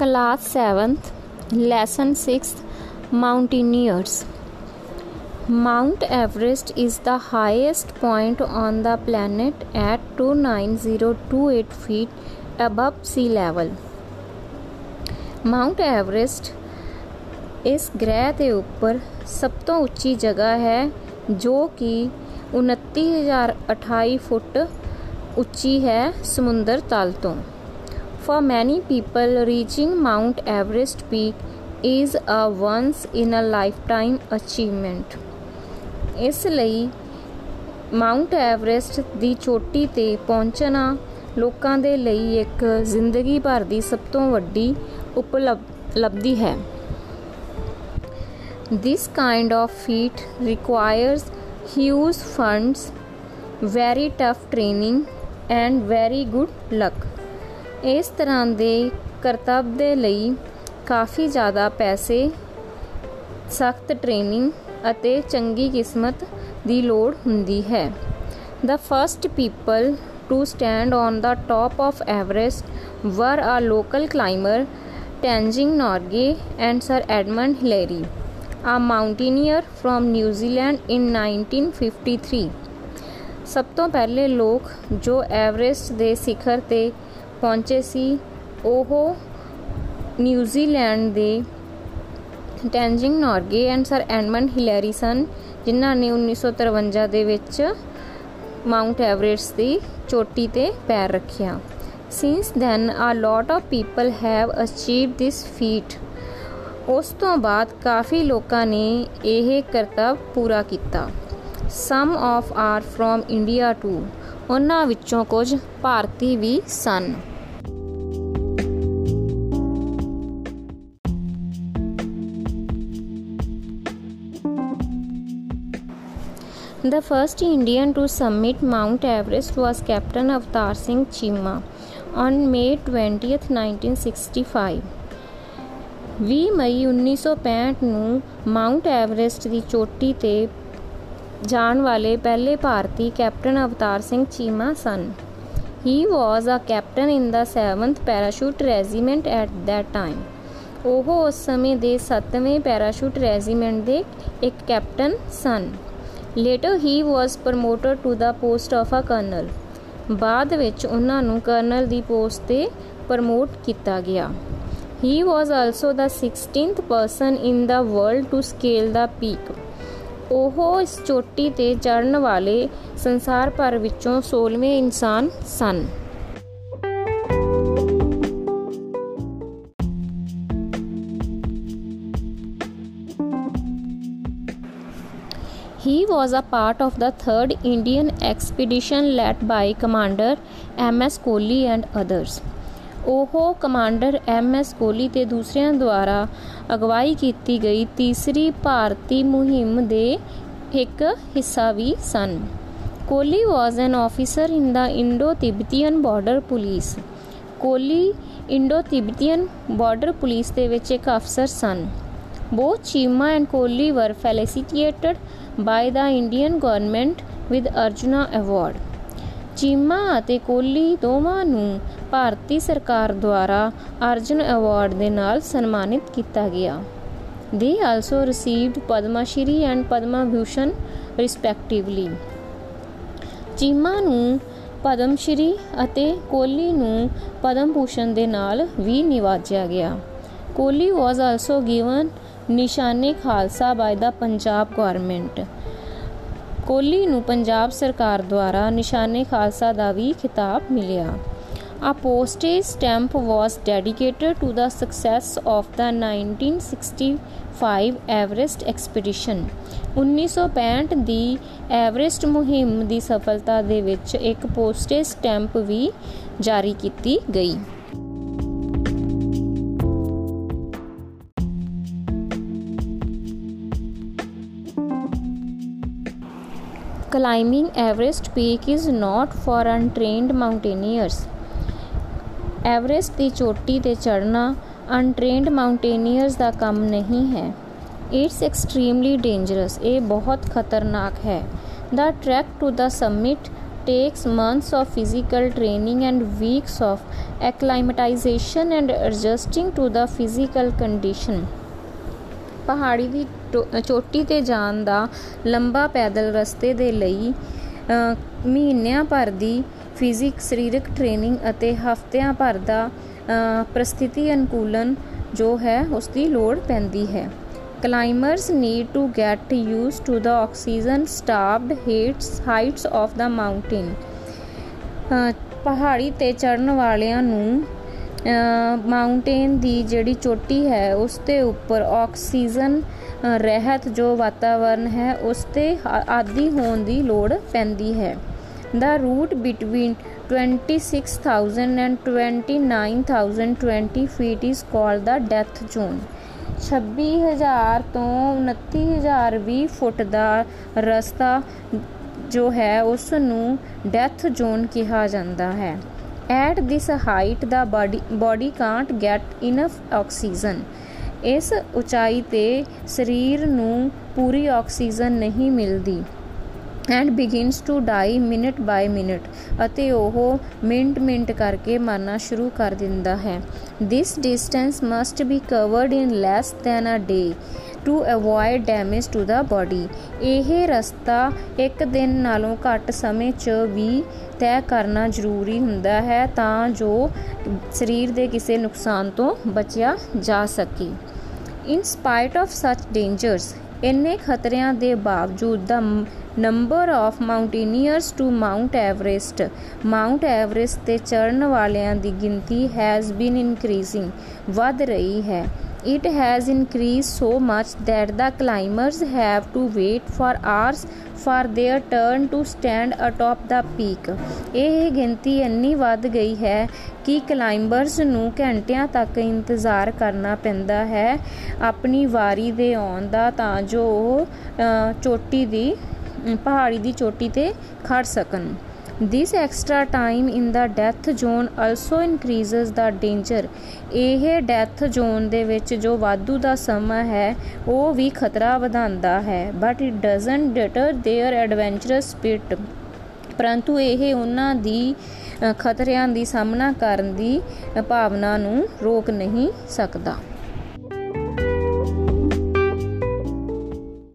Class seventh lesson six mountaineers Mount Everest is the highest point on the planet eight two nine zero two eight feet above sea level Mount Everest इस ग्रह के उपर सब तो उची जगह है जो कि उन्ती हज़ार अठाई फुट उची है समुद्र तल तो For many people, reaching Mount Everest peak is a once in a lifetime achievement. ਇਸ ਲਈ ਮਾਉਂਟ ਐਵਰੈਸਟ ਦੀ ਚੋਟੀ ਤੇ ਪਹੁੰਚਣਾ ਲੋਕਾਂ ਦੇ ਲਈ ਇੱਕ ਜ਼ਿੰਦਗੀ ਭਰ ਦੀ ਸਭ ਤੋਂ ਵੱਡੀ ਉਪਲਬਧੀ ਹੈ this kind of feat requires huge funds very tough training and very good luck ਇਸ ਤਰ੍ਹਾਂ ਦੇ ਕਰਤੱਵ ਦੇ ਲਈ ਕਾਫੀ ਜ਼ਿਆਦਾ ਪੈਸੇ ਸਖਤ ਟ੍ਰੇਨਿੰਗ ਅਤੇ ਚੰਗੀ ਕਿਸਮਤ ਦੀ ਲੋੜ ਹੁੰਦੀ ਹੈ the first people to stand on the top of Everest were a local climber Tenzing Norgay and sir Edmund Hillary a mountaineer firm New Zealand ਇਨ 1953 ਸਭ ਤੋਂ ਪਹਿਲੇ ਲੋਕ ਜੋ ਐਵਰੇਸ ਦੇ ਸਿਖਰ ਤੇ ਪਹੁੰਚੇ ਸੀ ਉਹ ਨਿਊਜ਼ੀਲੈਂਡ ਦੇ Tenzing Norgay and Sir Edmund Hillary ਸਨ ਜਿਨ੍ਹਾਂ ਨੇ 1953 ਦੇ ਵਿੱਚ ਮਾਉਂਟ ਐਵਰੇਸਟ ਦੀ ਚੋਟੀ ਤੇ ਪੈਰ ਰੱਖਿਆ since then a lot of people have achieve this feat ਉਸ ਤੋਂ ਬਾਅਦ ਕਾਫੀ ਲੋਕਾਂ ਨੇ ਇਹ ਕਰਤੱਵ ਪੂਰਾ ਕੀਤਾ some of are from India too ਉਨ੍ਹਾਂ ਵਿੱਚੋਂ ਕੁਝ ਭਾਰਤੀ ਵੀ ਸਨ The first Indian to summit Mount Everest was Captain Avtar Singh Chima on May 20th 1965. 20 ਮਈ 1965 ਨੂੰ ਮਾਉਂਟ ਐਵਰੇਸਟ ਦੀ ਚੋਟੀ ਤੇ ਜਾਣ ਵਾਲੇ ਪਹਿਲੇ ਭਾਰਤੀ ਕੈਪਟਨ ਅਵਤਾਰ ਸਿੰਘ ਚੀਮਾ ਸਨ he was a captain in the 7th parachute regiment at that time ਉਹ ਉਸ ਸਮੇਂ ਦੇ 7ਵੇਂ ਪੈਰਾਸ਼ੂਟ ਰੈਜੀਮੈਂਟ ਦੇ ਇੱਕ ਕੈਪਟਨ ਸਨ later he was promoted to the post of a colonel ਬਾਅਦ ਵਿੱਚ ਉਹਨਾਂ ਨੂੰ ਕਰਨਲ ਦੀ ਪੋਸਟ ਤੇ ਪ੍ਰਮੋਟ ਕੀਤਾ ਗਿਆ he was also the 16th person in the world to scale the peak ਉਹ ਇਸ ਚੋਟੀ ਤੇ ਚੜਨ ਵਾਲੇ ਸੰਸਾਰ ਪਰ ਵਿੱਚੋਂ 16ਵੇਂ ਇਨਸਾਨ ਸਨ he was a part of the 3rd Indian expedition led by commander M S Kohli and others ਉਹ ਕਮਾਂਡਰ ਐਮ ਐਸ ਕੋਲੀ ਤੇ ਦੂਸਰਿਆਂ ਦੁਆਰਾ ਅਗਵਾਈ ਕੀਤੀ ਗਈ ਤੀਸਰੀ ਭਾਰਤੀ ਮੁਹਿੰਮ ਦੇ ਇੱਕ ਹਿੱਸਾ ਵੀ ਸਨ Kohli was an officer in the Indo Tibetan Border Police Kohli Indo Tibetan Border Police ਦੇ ਵਿੱਚ ਇੱਕ ਅਫਸਰ ਸਨ ਬੋਥ Cheema and Kohli were felicitated by the Indian government with Arjuna award Cheema ਅਤੇ ਕੋਲੀ ਦੋਵਾਂ ਨੂੰ ਭਾਰਤੀ ਸਰਕਾਰ ਦੁਆਰਾ ਅਰਜਨ ਅਵਾਰਡ ਦੇ ਨਾਲ ਸਨਮਾਨਿਤ ਕੀਤਾ ਗਿਆ they also received Padma Shri and Bhushan respectively Cheema ਨੂੰ ਪਦਮਸ਼੍ਰੀ ਅਤੇ ਕੋਲੀ ਨੂੰ ਪਦਮ ਭੂਸ਼ਣ ਦੇ ਨਾਲ ਵੀ ਨਿਵਾਜਿਆ ਗਿਆ ਕੋਲੀ ਵਾਸ also given Nishane Khalsa by the Punjab government Kohli ਨੂੰ ਪੰਜਾਬ ਸਰਕਾਰ ਦੁਆਰਾ ਨਿਸ਼ਾਨੇ ਖਾਲਸਾ ਦਾ ਵੀ ਖਿਤਾਬ ਮਿਲਿਆ a postage stamp was dedicated to the success of the 1965 Everest expedition 1965 ਦੀ ਐਵਰੈਸਟ ਮੁਹਿੰਮ ਦੀ ਸਫਲਤਾ ਦੇ ਵਿੱਚ ਇੱਕ ਪੋਸਟੇਜ ਸਟੈਂਪ ਵੀ ਜਾਰੀ ਕੀਤੀ ਗਈ। climbing Everest peak is not for untrained mountaineers. everest ਦੀ ਚੋਟੀ ਤੇ ਚੜ੍ਹਨਾ untrained mountaineers ਦਾ ਕੰਮ ਨਹੀਂ ਹੈ it's extremely dangerous ਇਹ ਬਹੁਤ ਖਤਰਨਾਕ ਹੈ the trek to the summit takes months of physical training and weeks of acclimatization and adjusting to the physical condition. ਪਹਾੜੀ ਦੀ ਚੋਟੀ ਤੇ ਜਾਣ ਦਾ ਲੰਬਾ ਪੈਦਲ ਰਸਤੇ ਦੇ ਲਈ ਮਹੀਨਿਆਂ ਭਰ ਦੀ ਫਿਜ਼ਿਕ ਸਰੀਰਕ ਟ੍ਰੇਨਿੰਗ ਅਤੇ ਹਫ਼ਤਿਆਂ ਭਰ ਦਾ ਪ੍ਰਸਥਿਤੀ ਅਨੁਕੂਲਨ ਜੋ ਹੈ ਉਸ ਦੀ ਲੋੜ ਪੈਂਦੀ ਹੈ climbers need to get used to the oxygen starved heights heights of the mountain ਪਹਾੜੀ ਤੇ ਚੜਨ ਵਾਲਿਆਂ ਨੂੰ ਮਾਊਂਟੇਨ ਦੀ ਜਿਹੜੀ ਚੋਟੀ ਹੈ ਉਸ ਤੇ ਉੱਪਰ ਆਕਸੀਜਨ ਰਹਿਤ ਜੋ ਵਾਤਾਵਰਨ ਹੈ ਉਸ ਤੇ ਆਦੀ ਹੋਣ ਦੀ ਲੋੜ ਪੈਂਦੀ ਹੈ the route between 26000 and 29020 feet is called the death zone 26000 ਤੋਂ 29020 ਫੁੱਟ ਦਾ ਰਸਤਾ ਜੋ ਹੈ ਉਸ ਨੂੰ ਡੈਥ ਜ਼ੋਨ ਕਿਹਾ ਜਾਂਦਾ ਹੈ at this height the body body can't get enough oxygen ਇਸ ਉਚਾਈ ਤੇ ਸਰੀਰ ਨੂੰ ਪੂਰੀ ਆਕਸੀਜਨ ਨਹੀਂ ਮਿਲਦੀ and begins to die minute by minute ਅਤੇ ਉਹ ਮਿੰਟ ਮਿੰਟ ਕਰਕੇ ਮਰਨਾ ਸ਼ੁਰੂ ਕਰ ਦਿੰਦਾ ਹੈ this distance must be covered in less than a day to avoid damage to the body ਇਹ ਰਸਤਾ ਇੱਕ ਦਿਨ ਨਾਲੋਂ ਘੱਟ ਸਮੇਂ 'ਚ ਵੀ ਤੈਅ ਕਰਨਾ ਜ਼ਰੂਰੀ ਹੁੰਦਾ ਹੈ ਤਾਂ ਜੋ ਸਰੀਰ ਦੇ ਕਿਸੇ ਨੁਕਸਾਨ ਤੋਂ ਬਚਿਆ ਜਾ ਸਕੇ ਇਨ ਸਪਾਈਟ ਆਫ ਸੱਚ ਡੇਂਜਰਸ ਇੰਨੇ ਖਤਰਿਆਂ ਦੇ ਬਾਵਜੂਦ the number of mountaineers to Mount Everest Mount Everest ਤੇ ਚੜਨ ਵਾਲਿਆਂ ਦੀ ਗਿਣਤੀ ਹੈਜ਼ ਬੀਨ ਇਨਕਰੀਜ਼ਿੰਗ ਵਧ ਰਹੀ ਹੈ it has increased so much that the climbers have to wait for hours for their turn to stand atop the peak ਇਹ ਗਿਣਤੀ ਇੰਨੀ ਵੱਧ ਗਈ ਹੈ ਕਿ ਕਲਾਈਮਰਸ ਨੂੰ ਘੰਟਿਆਂ ਤੱਕ ਇੰਤਜ਼ਾਰ ਕਰਨਾ ਪੈਂਦਾ ਹੈ ਆਪਣੀ ਵਾਰੀ ਦੇ ਆਉਣ ਦਾ ਤਾਂ ਜੋ ਉਹ ਚੋਟੀ ਦੀ ਪਹਾੜੀ ਦੀ ਚੋਟੀ ਤੇ ਖੜ ਸਕਣ this extra time in the death zone also increases the danger ਇਹ death zone ਦੇ ਵਿੱਚ ਜੋ ਵਾਧੂ ਦਾ ਸਮਾਂ ਹੈ ਉਹ ਵੀ ਖਤਰਾ ਵਧਾਉਂਦਾ ਹੈ but it doesn't deter their adventurous spirit ਪਰੰਤੂ ਇਹ ਉਹਨਾਂ ਦੀ ਖਤਰਿਆਂ ਦੀ ਸਾਹਮਣਾ ਕਰਨ ਦੀ ਭਾਵਨਾ ਨੂੰ ਰੋਕ ਨਹੀਂ ਸਕਦਾ